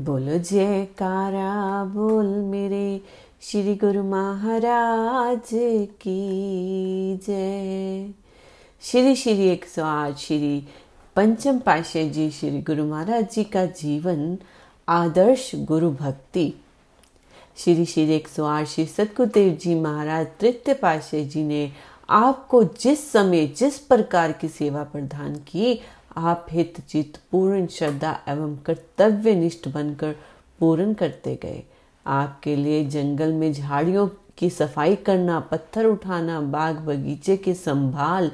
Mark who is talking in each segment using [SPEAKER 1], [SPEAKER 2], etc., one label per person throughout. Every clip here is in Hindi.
[SPEAKER 1] बोलो, जयकारा, बोल मेरे श्री गुरु महाराज की जय। श्री श्री एक सौ आठ, श्री पंचम पाशे जी, श्री गुरु महाराज जी का जीवन आदर्श गुरु भक्ति। श्री श्री एक सौ आठ, श्री सतगुरुदेव जी महाराज तृतीय पाशे जी ने आपको जिस समय, जिस प्रकार की सेवा प्रदान की आप हित चित पूर्ण श्रद्धा एवं कर्तव्य निष्ठ बनकर पूर्ण करते गए। आपके लिए जंगल में झाड़ियों की सफ़ाई करना, पत्थर उठाना, बाग बगीचे की संभाल,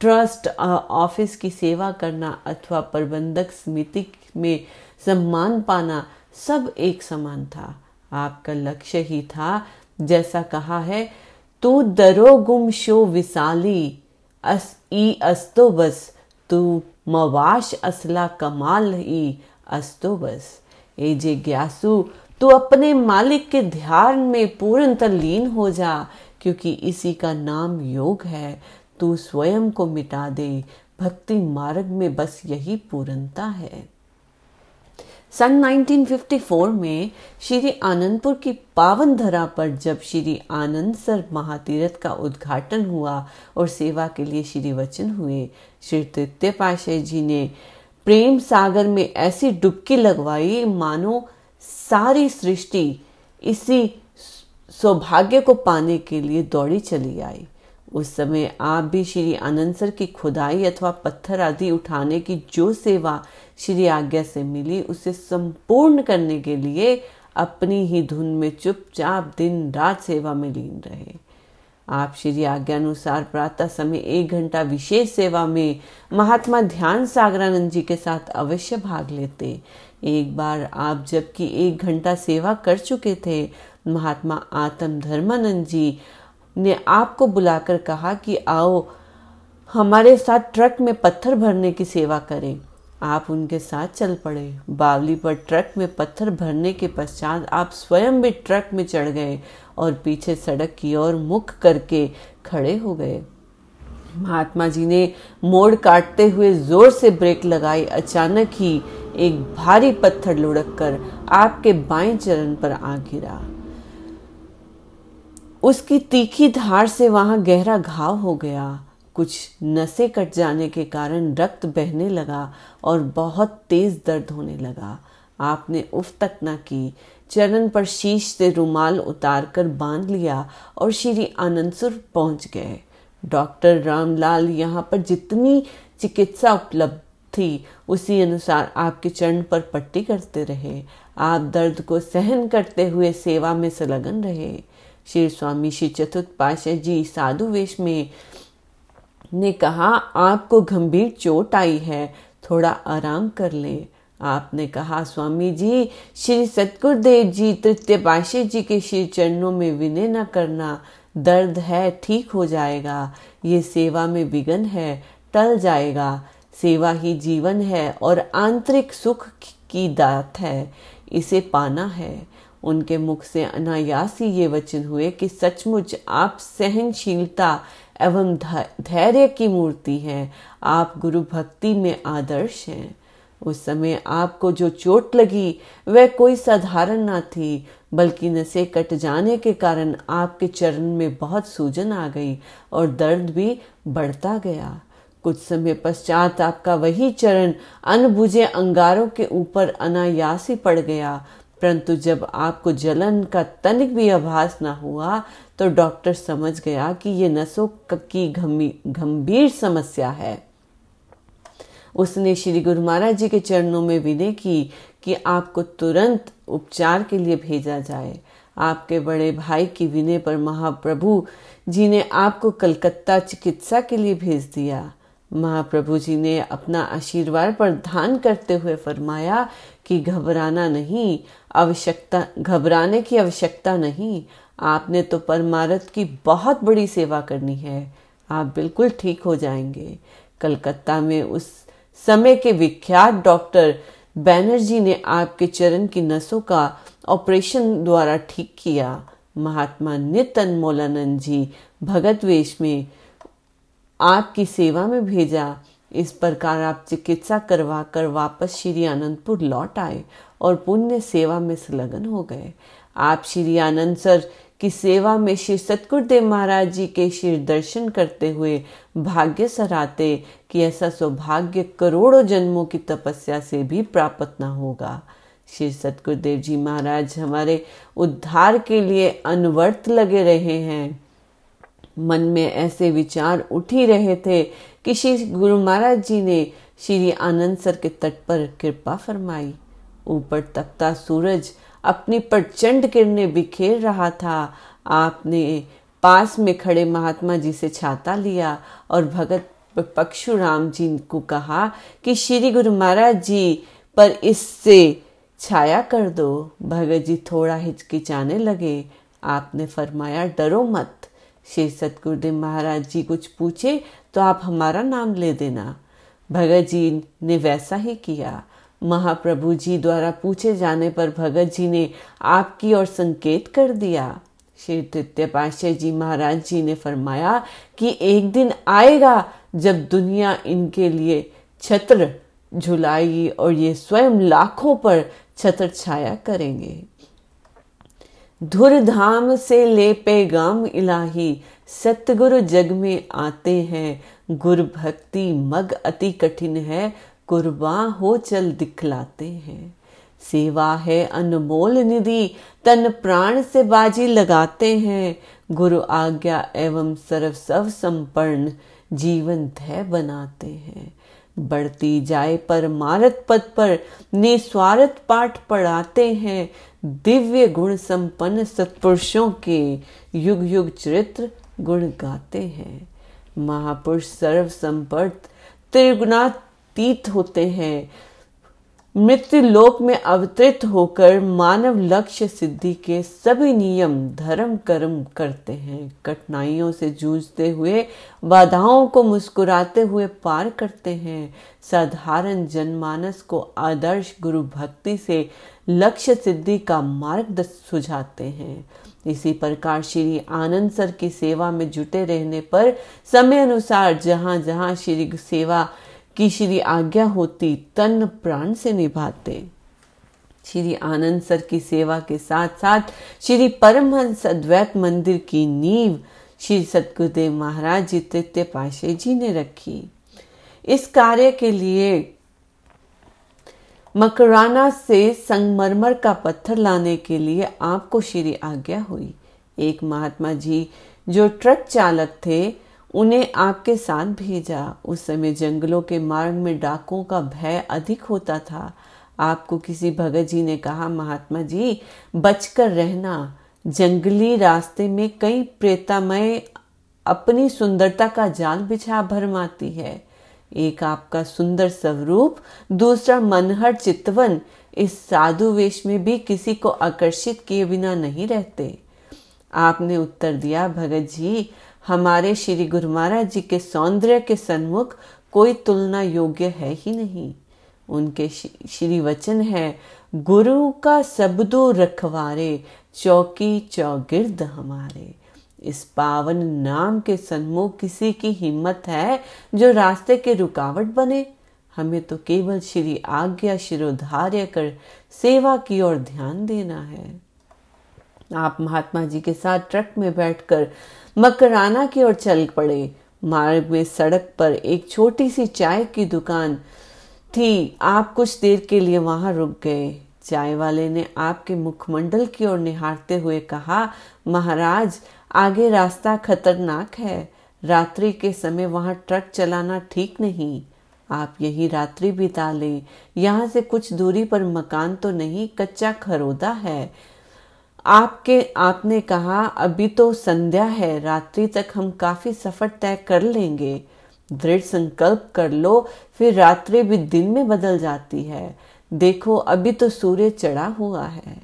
[SPEAKER 1] ट्रस्ट ऑफ़िस की सेवा करना अथवा प्रबंधक समिति में सम्मान पाना सब एक समान था। आपका लक्ष्य ही था, जैसा कहा है, तू दरो गुम शो विशाली, अस, ई अस्तो बस, तू मवाश असला कमाल ही अस्तो बस। ए जे ग्यासु तू अपने मालिक के ध्यान में पूर्ण तल्लीन हो जा, क्योंकि इसी का नाम योग है। तू स्वयं को मिटा दे, भक्ति मार्ग में बस यही पूर्णता है। सन 1954 में श्री आनंदपुर की पावन धरा पर जब श्री आनंद सर महातीरथ का उद्घाटन हुआ और सेवा के लिए श्री वचन हुए, श्री तृतीय पाशाह जी ने प्रेम सागर में ऐसी डुबकी लगवाई, मानो सारी सृष्टि इसी सौभाग्य को पाने के लिए दौड़ी चली आई। उस समय आप भी श्री आनंद सर की खुदाई अथवा पत्थर आदि उठाने की जो सेवा श्री आज्ञा से मिली, उसे संपूर्ण करने के लिए अपनी ही धुन में चुपचाप दिन रात सेवा में लीन रहे। आप श्री आज्ञा अनुसार प्रातः समय एक घंटा विशेष सेवा में महात्मा ध्यान सागरानंद जी के साथ अवश्य भाग लेते। एक बार आप जबकि एक घंटा सेवा कर चुके थे, महात्मा आत्म धर्मानंद जी ने आपको बुलाकर कहा कि आओ, हमारे साथ ट्रक में पत्थर भरने की सेवा करें। आप उनके साथ चल पड़े। बावली पर ट्रक में पत्थर भरने के पश्चात आप स्वयं भी ट्रक में चढ़ गए और पीछे सड़क की ओर मुख करके खड़े हो गए। महात्मा जी ने मोड़ काटते हुए ज़ोर से ब्रेक लगाई। अचानक ही एक भारी पत्थर लुढ़क कर आपके बाएँ चरण पर आ गिरा। उसकी तीखी धार से वहाँ गहरा घाव हो गया। कुछ नसें कट जाने के कारण रक्त बहने लगा और बहुत तेज दर्द होने लगा। आपने उफ तक न की। चरण पर शीश से रुमाल उतार कर बाँध लिया और श्री आनंदसुर पहुँच गए। डॉक्टर रामलाल यहाँ पर जितनी चिकित्सा उपलब्ध थी, उसी अनुसार आपके चरण पर पट्टी करते रहे। आप दर्द को सहन करते हुए सेवा में संलग्न रहे। श्री स्वामी श्री चतुर्थ पाशाह जी साधु वेश में ने कहा, आपको गंभीर चोट आई है, थोड़ा आराम कर ले। आपने कहा, स्वामी जी, श्री सतगुरुदेव जी, तृतीय पाशाह जी के श्री चरणों में विनय न करना, दर्द है, ठीक हो जाएगा। ये सेवा में विघन है, टल जाएगा। सेवा ही जीवन है और आंतरिक सुख की दात है। इसे पाना है। उनके मुख से अनायासी ये वचन हुए कि सचमुच आप सहनशीलता एवं धैर्य की मूर्ति हैं। आप गुरु भक्ति में आदर्श हैं। उस समय आपको जो चोट लगी, वह कोई साधारण ना थी, बल्कि नशे कट जाने के कारण आपके चरण में बहुत सूजन आ गई और दर्द भी बढ़ता गया। कुछ समय पश्चात आपका वही चरण अनबुझे अंगारों के ऊपर अनायासी पड़ गया परंतु जब आपको जलन का तनिक भी आभास ना हुआ तो डॉक्टर समझ गया कि ये नसों की गंभीर समस्या है। उसने श्री गुरु महाराज जी के चरणों में विनय की कि आपको तुरंत उपचार के लिए भेजा जाए। आपके बड़े भाई की विनय पर महाप्रभु जी ने आपको कलकत्ता चिकित्सा के लिए भेज दिया। महाप्रभु जी ने अपना आशीर्वाद प्रदान करते हुए फरमाया कि घबराना नहीं, आवश्यकता, घबराने की आवश्यकता नहीं। आपने तो परमारथ की बहुत बड़ी सेवा करनी है। आप बिल्कुल ठीक हो जाएँगे। कलकत्ता में उस समय के विख्यात डॉक्टर बैनर्जी ने आपके चरण की नसों का ऑपरेशन द्वारा ठीक किया। महात्मा नितन मोलानंद जी, भगत वेश में आपकी सेवा में भेजा। इस प्रकार आप चिकित्सा करवा कर वापस श्री आनंदपुर लौट आए और पुण्य सेवा में संलग्न हो गए। आप श्री आनंद सर की सेवा में श्री सतगुरुदेव महाराज जी के श्री दर्शन करते हुए भाग्य सराते कि ऐसा सौभाग्य करोड़ों जन्मों की तपस्या से भी प्राप्त न होगा। श्री सतगुरुदेव जी महाराज हमारे उद्धार के लिए अनवर्त लगे रहे हैं। मन में ऐसे विचार उठ ही रहे थे कि श्री गुरु महाराज जी ने श्री आनंद सर के तट पर कृपा फरमाई। ऊपर तपता सूरज अपनी प्रचंड किरणें बिखेर रहा था। आपने पास में खड़े महात्मा जी से छाता लिया और भगत पक्षुराम जी को कहा कि श्री गुरु महाराज जी पर इससे छाया कर दो। भगत जी थोड़ा हिचकिचाने लगे। आपने फरमाया, डरो मत। श्री सतगुरुदेव महाराज जी कुछ पूछे तो आप हमारा नाम ले देना। भगत जी ने वैसा ही किया। महाप्रभु जी द्वारा पूछे जाने पर भगत जी ने आपकी ओर संकेत कर दिया। श्री तृतीय पाशाह जी महाराज जी ने फरमाया कि एक दिन आएगा जब दुनिया इनके लिए छत्र झुलाएगी और ये स्वयं लाखों पर छत्र छाया करेंगे। धुर धाम से ले पैगाम इलाही। सतगुरु जग में आते हैं। गुरु भक्ति मग अति कठिन है। कुर्बा हो चल दिखलाते हैं। सेवा है अनमोल निधि। तन प्राण से बाजी लगाते हैं। गुरु आज्ञा एवं सर्व सब संपन्न। जीवन ध्य बनाते हैं। बढ़ती जाए, पर मारत पद पर निस्वार्थ पाठ पढ़ाते हैं। दिव्य गुण संपन्न सत्पुरुषों के युग युग चरित्र गुण गाते हैं। महापुरुष सर्व संपर्त त्रिगुणातीत होते हैं। मृत्यु लोक में अवतरित होकर मानव लक्ष्य सिद्धि के सभी नियम, धर्म, कर्म करते हैं। कठिनाइयों से जूझते हुए, बाधाओं को मुस्कुराते हुए पार करते हैं। साधारण जनमानस को आदर्श गुरु भक्ति से लक्ष्य सिद्धि का मार्ग सुझाते हैं। इसी प्रकार श्री आनंद सर की सेवा में जुटे रहने पर समय अनुसार जहाँ जहाँ श्री सेवा की श्री आज्ञा होती तन प्राण से निभाते। श्री आनंद सर की सेवा के साथ साथ श्री परमहंस अद्वैत मंदिर की नींव श्री सतगुरुदेव महाराज जी तृतीय पाशे जी ने रखी। इस कार्य के लिए मकराना से संगमरमर का पत्थर लाने के लिए आपको श्री आज्ञा हुई। एक महात्मा जी जो ट्रक चालक थे उन्हें आपके साथ भेजा। उस समय जंगलों के मार्ग में डाकों का भय अधिक होता था। आपको किसी भगत जी ने कहा, महात्मा जी, बचकर रहना। जंगली रास्ते में कई प्रेतामय अपनी सुंदरता का जाल बिछा भरमाती है। एक आपका सुंदर स्वरूप, दूसरा मनहर चितवन। इस साधु वेश में भी किसी को आकर्षित किए बिना नहीं रहते। आपने उत्तर दिया, भगत जी हमारे श्री गुरु महाराज जी के सौंदर्य के सन्मुख कोई तुलना योग्य है ही नहीं। उनके श्री वचन है, गुरु का सबदो रखवारे, चौकी चौगिर्द हमारे। इस पावन नाम के सन्मुख किसी की हिम्मत है जो रास्ते के रुकावट बने। हमें तो केवल श्री आज्ञा शिरोधार्य कर सेवा की ओर ध्यान देना है। आप महात्मा जी के साथ ट्रक में बैठकर मकराना की ओर चल पड़े। मार्ग में सड़क पर एक छोटी सी चाय की दुकान थी। आप कुछ देर के लिए वहाँ रुक गए। चाय वाले ने आपके मुखमंडल की ओर निहारते हुए कहा, महाराज, आगे रास्ता खतरनाक है। रात्रि के समय वहाँ ट्रक चलाना ठीक नहीं। आप यही रात्रि बिता लें। यहाँ से कुछ दूरी पर मकान तो नहीं, कच्चा खरोदा है। आपके, आपने कहा, अभी तो संध्या है, रात्रि तक हम काफ़ी सफ़र तय कर लेंगे। दृढ़ संकल्प कर लो, फिर रात्रि भी दिन में बदल जाती है। देखो, अभी तो सूर्य चढ़ा हुआ है।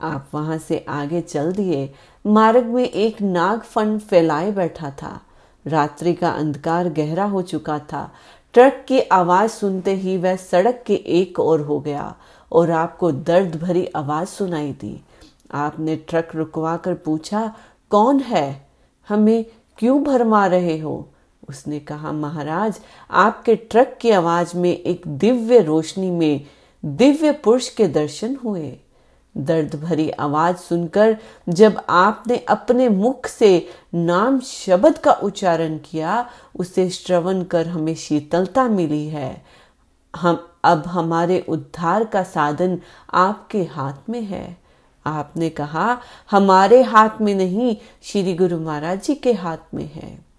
[SPEAKER 1] आप वहाँ से आगे चल दिए। मार्ग में एक नाग फन फैलाए बैठा था। रात्रि का अंधकार गहरा हो चुका था। ट्रक की आवाज़ सुनते ही वह सड़क के एक ओर हो गया और आपको दर्द भरी आवाज़ सुनाई दी। आपने ट्रक रुकवा कर पूछा, कौन है? हमें क्यों भरमा रहे हो? उसने कहा, महाराज, आपके ट्रक की आवाज़ में एक दिव्य रोशनी में दिव्य पुरुष के दर्शन हुए। दर्द भरी आवाज़ सुनकर जब आपने अपने मुख से नाम शब्द का उच्चारण किया, उसे श्रवण कर हमें शीतलता मिली है। हम, अब हमारे उद्धार का साधन आपके हाथ में है। आपने कहा, हमारे हाथ में नहीं, श्री गुरु महाराज जी के हाथ में है।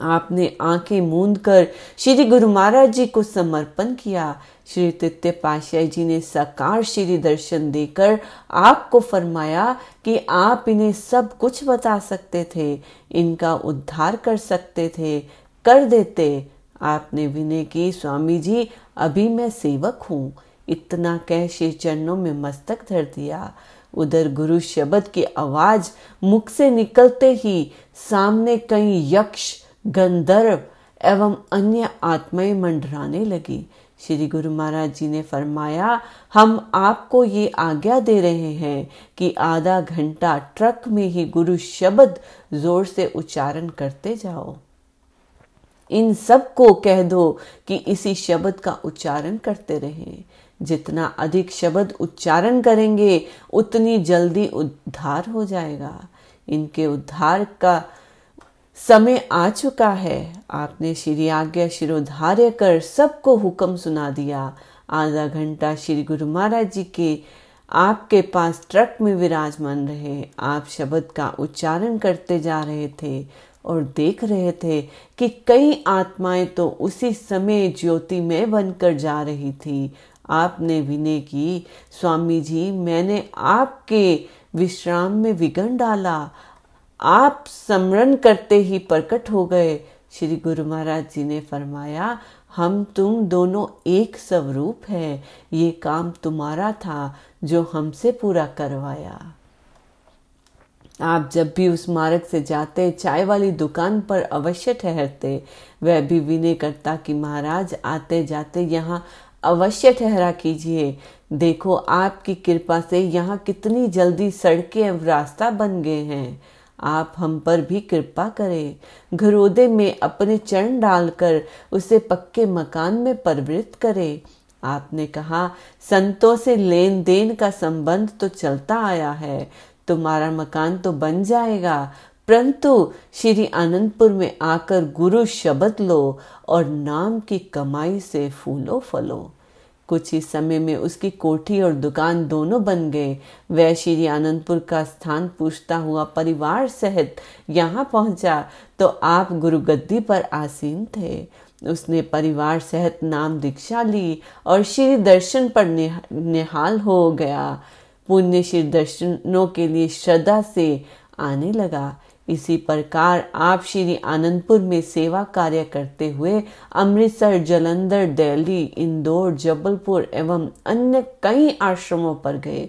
[SPEAKER 1] आपने आँखें मूंद कर श्री गुरु महाराज जी को समर्पण किया। श्री तृत्य पाशाह जी ने साकार श्री दर्शन देकर आपको फरमाया कि आप इन्हें सब कुछ बता सकते थे, इनका उद्धार कर सकते थे, कर देते। आपने विनय की, स्वामी जी, अभी मैं सेवक हूँ। इतना कह श्री चरणों में मस्तक धर दिया। उधर गुरु शब्द की आवाज़ मुख से निकलते ही सामने कई यक्ष, गंधर्व एवं अन्य आत्माएँ मंडराने लगी। श्री गुरु महाराज जी ने फरमाया, हम आपको ये आज्ञा दे रहे हैं कि आधा घंटा ट्रक में ही गुरु शब्द ज़ोर से उच्चारण करते जाओ। इन सबको कह दो कि इसी शब्द का उच्चारण करते रहें। जितना अधिक शब्द उच्चारण करेंगे, उतनी जल्दी उद्धार हो जाएगा। इनके उद्धार का समय आ चुका है। आपने श्री आज्ञा शिरोधार्य कर सबको हुक्म सुना दिया। आधा घंटा श्री गुरु महाराज जी के, आपके पास ट्रक में विराजमान रहे। आप शब्द का उच्चारण करते जा रहे थे और देख रहे थे कि कई आत्माएँ तो उसी समय ज्योति में बनकर जा रही थी। आपने विनय की, स्वामी जी, मैंने आपके विश्राम में विघन डाला। आप स्मरण करते ही प्रकट हो गए। श्री गुरु महाराज जी ने फरमाया, हम तुम दोनों एक स्वरूप है। ये काम तुम्हारा था, जो हमसे पूरा करवाया। आप जब भी उस मार्ग से जाते, चाय वाली दुकान पर अवश्य ठहरते। वह भी विनय करता कि महाराज आते जाते यहाँ अवश्य ठहरा कीजिए। देखो, आपकी कृपा से यहाँ कितनी जल्दी सड़कें एवं रास्ता बन गए हैं। आप हम पर भी कृपा करें। घरोदे में अपने चरण डालकर उसे पक्के मकान में परिवृत करें। आपने कहा, संतों से लेन देन का संबंध तो चलता आया है। तुम्हारा मकान तो बन जाएगा। परंतु श्री आनंदपुर में आकर गुरु शब्द लो और नाम की कमाई से फूलो फलो। कुछ ही समय में उसकी कोठी और दुकान दोनों बन गए। वह श्री आनंदपुर का स्थान पूछता हुआ परिवार सहित यहाँ पहुँचा तो आप गुरु गद्दी पर आसीन थे। उसने परिवार सहित नाम दीक्षा ली और श्री दर्शन पर निहाल हो गया। पुण्य श्री दर्शनों के लिए श्रद्धा से आने लगा। इसी प्रकार आप श्री आनंदपुर में सेवा कार्य करते हुए अमृतसर, जलंधर, दिल्ली, इंदौर, जबलपुर एवं अन्य कई आश्रमों पर गए।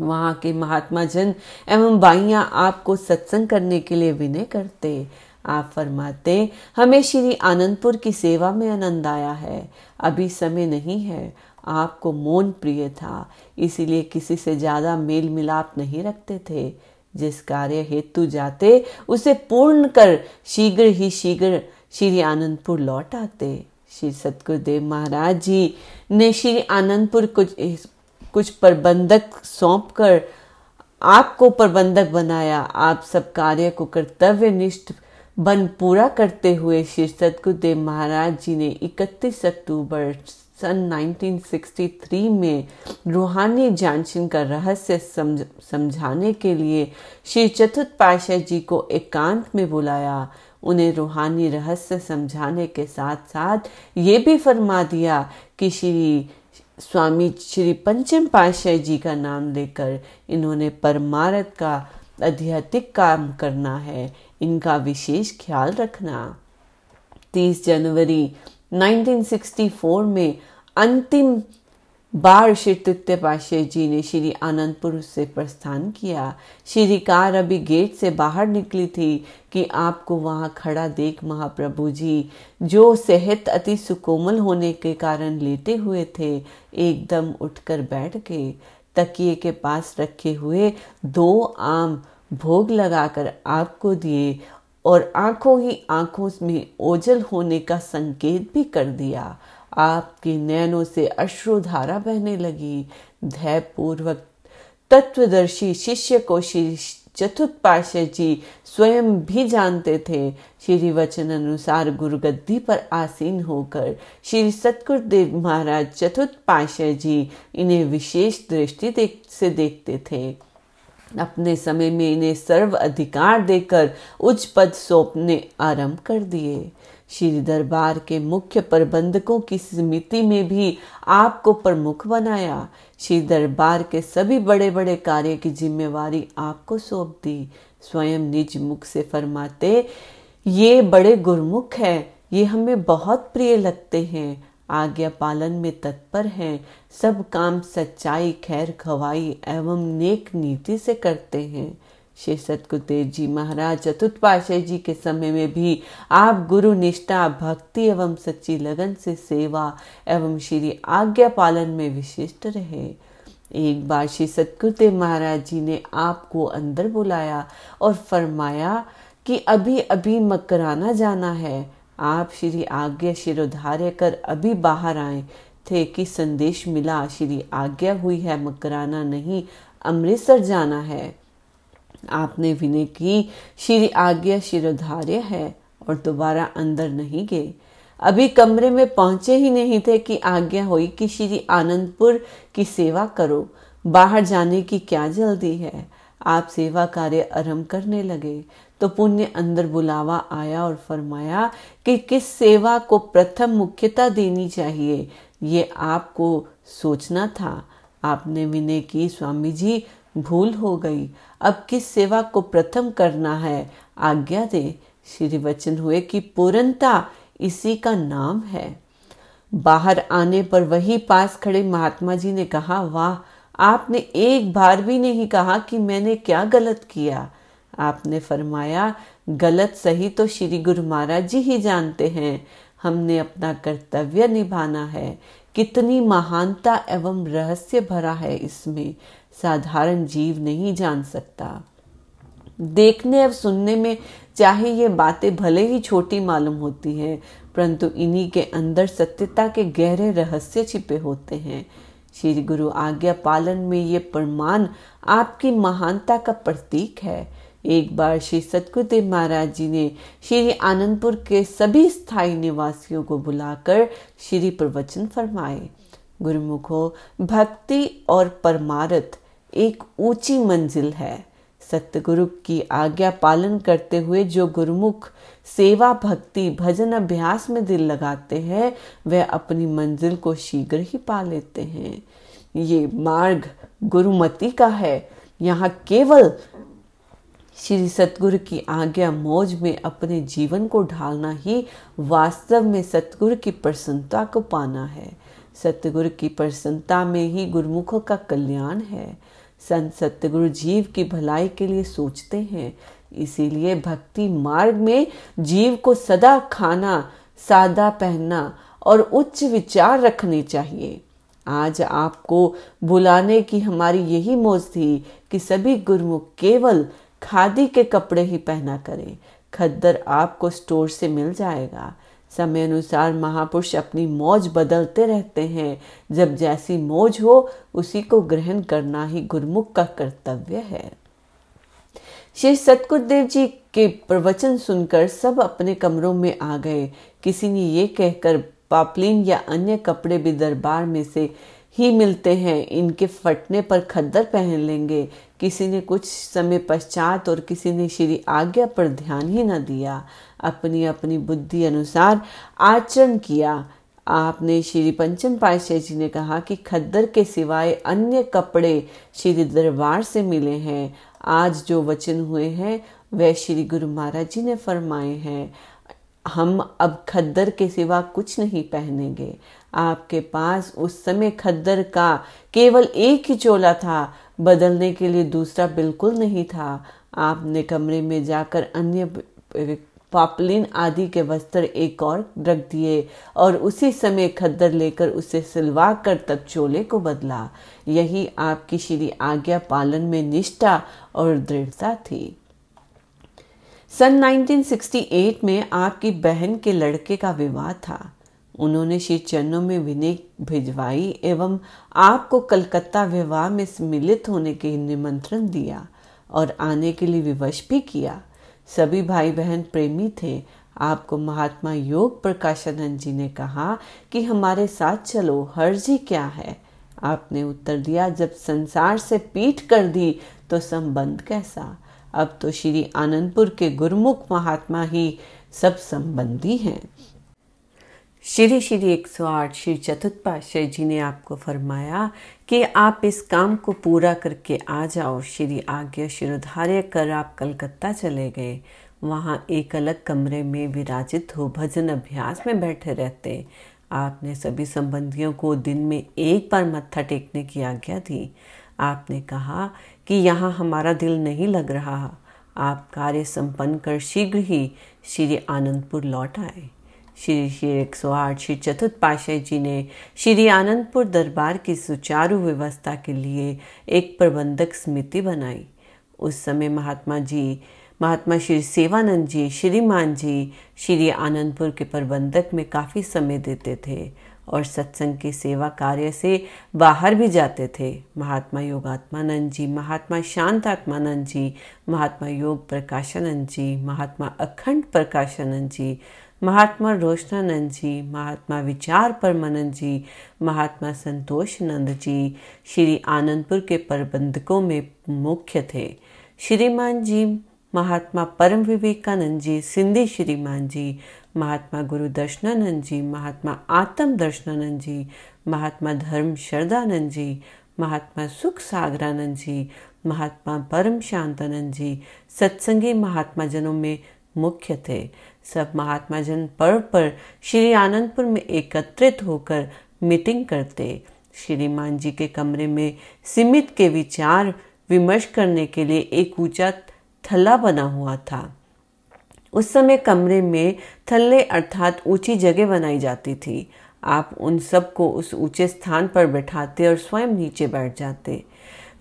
[SPEAKER 1] वहाँ के महात्मा जन एवं बाइया आपको सत्संग करने के लिए विनय करते। आप फरमाते, हमें श्री आनंदपुर की सेवा में आनंद आया है। अभी समय नहीं है। आपको मौन प्रिय था। इसीलिए किसी से ज़्यादा मेल मिलाप नहीं रखते थे। जिस कार्य हेतु जाते, उसे पूर्ण कर शीघ्र ही शीघ्र श्री आनंदपुर लौट आते। श्री सतगुरुदेव महाराज जी ने श्री आनंदपुर कुछ कुछ प्रबंधक सौंप कर आपको प्रबंधक बनाया। आप सब कार्य को कर्तव्य निष्ठ बन पूरा करते हुए श्री सतगुरुदेव महाराज जी ने 31 अक्टूबर सन 1963 में रूहानी जानशीन का रहस्य समझ, समझाने के लिए श्री चतुर्थ पाशाह जी को एकांत में बुलाया। उन्हें रूहानी रहस्य समझाने के साथ साथ ये भी फरमा दिया कि श्री स्वामी श्री पंचम पाशाह जी का नाम लेकर इन्होंने परमारथ का आध्यात्मिक काम करना है। इनका विशेष ख्याल रखना। 30 जनवरी 1964 में अंतिम बार श्री तृतीय पाशाह जी ने श्री आनंदपुर से प्रस्थान किया। श्री कार अभी गेट से बाहर निकली थी कि आपको वहाँ खड़ा देख महाप्रभु जी, जो सेहत अति सुकोमल होने के कारण लेटे हुए थे, एकदम उठकर बैठ गए। तकिए के पास रखे हुए दो आम भोग लगाकर आपको दिए और आँखों ही आँखों में ओझल होने का संकेत भी कर दिया। आपके नैनों से अश्रुधारा बहने लगी। धैर्य पूर्वक तत्वदर्शी शिष्य को श्री चतुर्थ पाशाह जी स्वयं भी जानते थे। श्री वचन अनुसार गुरु गद्दी पर आसीन होकर श्री सतगुरुदेव महाराज चतुर्थ पाशाह जी इन्हें विशेष दृष्टि से देखते थे। अपने समय में इन्हें सर्व अधिकार देकर उच्च पद सौंपने आरंभ कर दिए। श्री दरबार के मुख्य प्रबंधकों की समिति में भी आपको प्रमुख बनाया। श्री दरबार के सभी बड़े बड़े कार्य की जिम्मेवारी आपको सौंप दी। स्वयं निज मुख से फरमाते, ये बड़े गुरमुख है, ये हमें बहुत प्रिय लगते हैं। आज्ञा पालन में तत्पर हैं। सब काम सच्चाई, खैर खवाई एवं नेक नीति से करते हैं। श्री सतगुरुदेव जी महाराज चतुर्थ पाशाह जी के समय में भी आप गुरु निष्ठा, भक्ति एवं सच्ची लगन से सेवा एवं श्री आज्ञा पालन में विशिष्ट रहे। एक बार श्री सतगुरुदेव महाराज जी ने आपको अंदर बुलाया और फरमाया कि अभी अभी मकराना जाना है। आप श्री आज्ञा शिरोधार्य कर अभी बाहर आए। थे कि संदेश मिला, श्री आज्ञा हुई है, मकराना नहीं, अमृतसर जाना है। आपने विनय की, श्री आज्ञा शिरोधार्य है और दोबारा अंदर नहीं गए। अभी कमरे में पहुँचे ही नहीं थे कि आज्ञा हुई कि श्री आनंदपुर की सेवा करो। बाहर जाने की क्या जल्दी है? आप सेवा कार्य आरंभ करने लगे। तो पुण्य अंदर बुलावा आया और फरमाया कि किस सेवा को प्रथम मुख्यता देनी चाहिए, ये आपको सोचना था। आपने विनय की, स्वामी जी, भूल हो गई। अब किस सेवा को प्रथम करना है? आज्ञा दे। श्री वचन हुए कि पूर्णता इसी का नाम है। बाहर आने पर वही पास खड़े महात्मा जी ने कहा, वाह, आपने एक बार भी नहीं कहा कि मैंने क्या गलत किया। आपने फरमाया, गलत सही तो श्री गुरु महाराज जी ही जानते हैं। हमने अपना कर्तव्य निभाना है। कितनी महानता एवं रहस्य भरा है इसमें। साधारण जीव नहीं जान सकता। देखने और सुनने में चाहे ये बातें भले ही छोटी मालूम होती हैं, परंतु इन्हीं के अंदर सत्यता के गहरे रहस्य छिपे होते हैं। श्री गुरु आज्ञा पालन में ये प्रमाण आपकी महानता का प्रतीक है। एक बार श्री सतगुरुदेव महाराज जी ने श्री आनंदपुर के सभी स्थायी निवासियों को बुलाकर श्री प्रवचन फरमाए। गुरुमुखो, भक्ति और परमारथ एक ऊँची मंजिल है। सतगुरु की आज्ञा पालन करते हुए जो गुरुमुख सेवा, भक्ति, भजन, अभ्यास में दिल लगाते हैं, वह अपनी मंजिल को शीघ्र ही पा लेते हैं। ये मार्ग गुरुमति का है। यहाँ केवल श्री सतगुरु की आज्ञा मौज में अपने जीवन को ढालना ही वास्तव में सतगुरु की प्रसन्नता को पाना है। सतगुरु की प्रसन्नता में ही गुरुमुखों का कल्याण है। संत सत्यगुरु जीव की भलाई के लिए सोचते हैं। इसीलिए भक्ति मार्ग में जीव को सदा खाना, सादा पहनना और उच्च विचार रखने चाहिए। आज आपको बुलाने की हमारी यही मौज थी कि सभी गुरुमुख केवल खादी के कपड़े ही पहना करें। खद्दर आपको स्टोर से मिल जाएगा। समय अनुसार महापुरुष अपनी मौज बदलते रहते हैं। जब जैसी मौज हो, उसी को ग्रहण करना ही गुरमुख का कर्तव्य है। श्री सतगुरुदेव जी के प्रवचन सुनकर सब अपने कमरों में आ गए। किसी ने ये कहकर पापलिन या अन्य कपड़े भी दरबार में से ही मिलते हैं। इनके फटने पर खद्दर पहन लेंगे। किसी ने कुछ समय पश्चात और किसी ने श्री आज्ञा पर ध्यान ही न दिया अपनी अपनी बुद्धि अनुसार आचरण किया। आपने श्री पंचम पाशाह जी ने कहा कि खद्दर के सिवाय अन्य कपड़े श्री दरबार से मिले हैं। आज जो वचन हुए हैं, वह श्री गुरु महाराज जी ने फरमाए हैं। हम अब खद्दर के सिवा कुछ नहीं पहनेंगे। आपके पास उस समय खद्दर का केवल एक ही चोला था बदलने के लिए दूसरा बिल्कुल नहीं था। आपने कमरे में जाकर अन्य पापलिन आदि के वस्त्र एक और रख दिए और उसी समय खद्दर लेकर उसे सिलवा कर तब चोले को बदला। यही आपकी श्री आज्ञा पालन में निष्ठा और दृढ़ता थी। सन 1968 में आपकी बहन के लड़के का विवाह था। उन्होंने श्री चरणों में विनय भिजवाई एवं आपको कलकत्ता विवाह में सम्मिलित होने के निमंत्रण दिया और आने के लिए विवश भी किया। सभी भाई बहन प्रेमी थे। आपको महात्मा योग प्रकाशानंद जी ने कहा कि हमारे साथ चलो हर्जी क्या है? आपने उत्तर दिया, जब संसार से पीठ कर दी तो संबंध कैसा? अब तो श्री आनंदपुर के गुरुमुख महात्मा ही सब संबंधी हैं। श्री श्री एक सौ आठ श्री चतुर्थ जी ने आपको फरमाया कि आप इस काम को पूरा करके आ जाओ। श्री आज्ञा शिरोधार्य कर आप कलकत्ता चले गए। वहाँ एक अलग कमरे में विराजित हो भजन अभ्यास में बैठे रहते। आपने सभी संबंधियों को दिन में एक बार मत्था टेकने की आज्ञा दी। आपने कहा कि यहाँ हमारा दिल नहीं लग रहा। आप कार्य संपन्न कर शीघ्र ही श्री आनंदपुर लौट आए। श्री श्री एक सौ आठ श्री चतुर्थ पाशाह जी ने श्री आनंदपुर दरबार की सुचारू व्यवस्था के लिए एक प्रबंधक समिति बनाई। उस समय महात्मा जी, महात्मा श्री सेवानंद जी, श्रीमान जी श्री आनंदपुर के प्रबंधक में काफ़ी समय देते थे और सत्संग की सेवा कार्य से बाहर भी जाते थे। महात्मा योगात्मानंद जी, महात्मा शांत आत्मानंद जी, महात्मा योग प्रकाशानंद जी, महात्मा अखंड प्रकाशानंद जी महात्मा रोशनानंद जी महात्मा विचार परमानंद जी महात्मा संतोषनंद जी श्री आनंदपुर के प्रबंधकों में मुख्य थे। श्रीमान जी, महात्मा परम विवेकानंद जी, सिंधी श्रीमान जी, महात्मा गुरु दर्शनानंद जी, महात्मा आत्म दर्शनानंद जी, महात्मा धर्म शरदानंद जी, महात्मा सुख सागरानंद जी, महात्मा परम शांतानंद जी, सत्संगी महात्मा जनों में मुख्य थे। सब महात्मा जन पर्व पर श्री आनंदपुर में एकत्रित होकर मीटिंग करते। श्रीमान जी के कमरे में सीमित के विचार विमर्श करने के लिए एक ऊँचा थल्ला बना हुआ था। उस समय कमरे में थल्ले अर्थात ऊँची जगह बनाई जाती थी। आप उन सबको उस ऊँचे स्थान पर बैठाते और स्वयं नीचे बैठ जाते।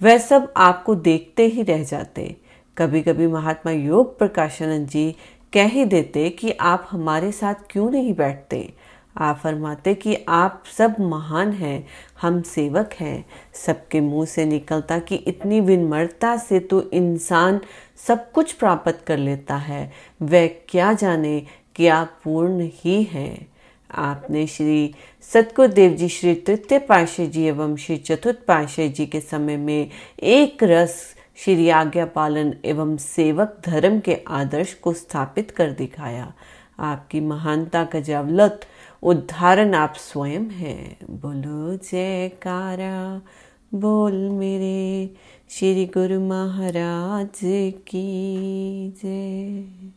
[SPEAKER 1] वह सब आपको देखते ही रह जाते। कभी कभी महात्मा योग प्रकाशानंद जी कह ही देते कि आप हमारे साथ क्यों नहीं बैठते? आप फरमाते कि आप सब महान हैं, हम सेवक हैं। सबके मुँह से निकलता कि इतनी विनम्रता से तो इंसान सब कुछ प्राप्त कर लेता है। वह क्या जाने कि आप पूर्ण ही हैं। आपने श्री सतगुरुदेव जी श्री तृतीय पाशे जी एवं श्री चतुर्थ पाशे जी के समय में एक रस श्री आज्ञा पालन एवं सेवक धर्म के आदर्श को स्थापित कर दिखाया। आपकी महानता का जवलत उदाहरण आप स्वयं हैं। बोलो, जयकारा। बोल मेरे श्री गुरु महाराज की जय।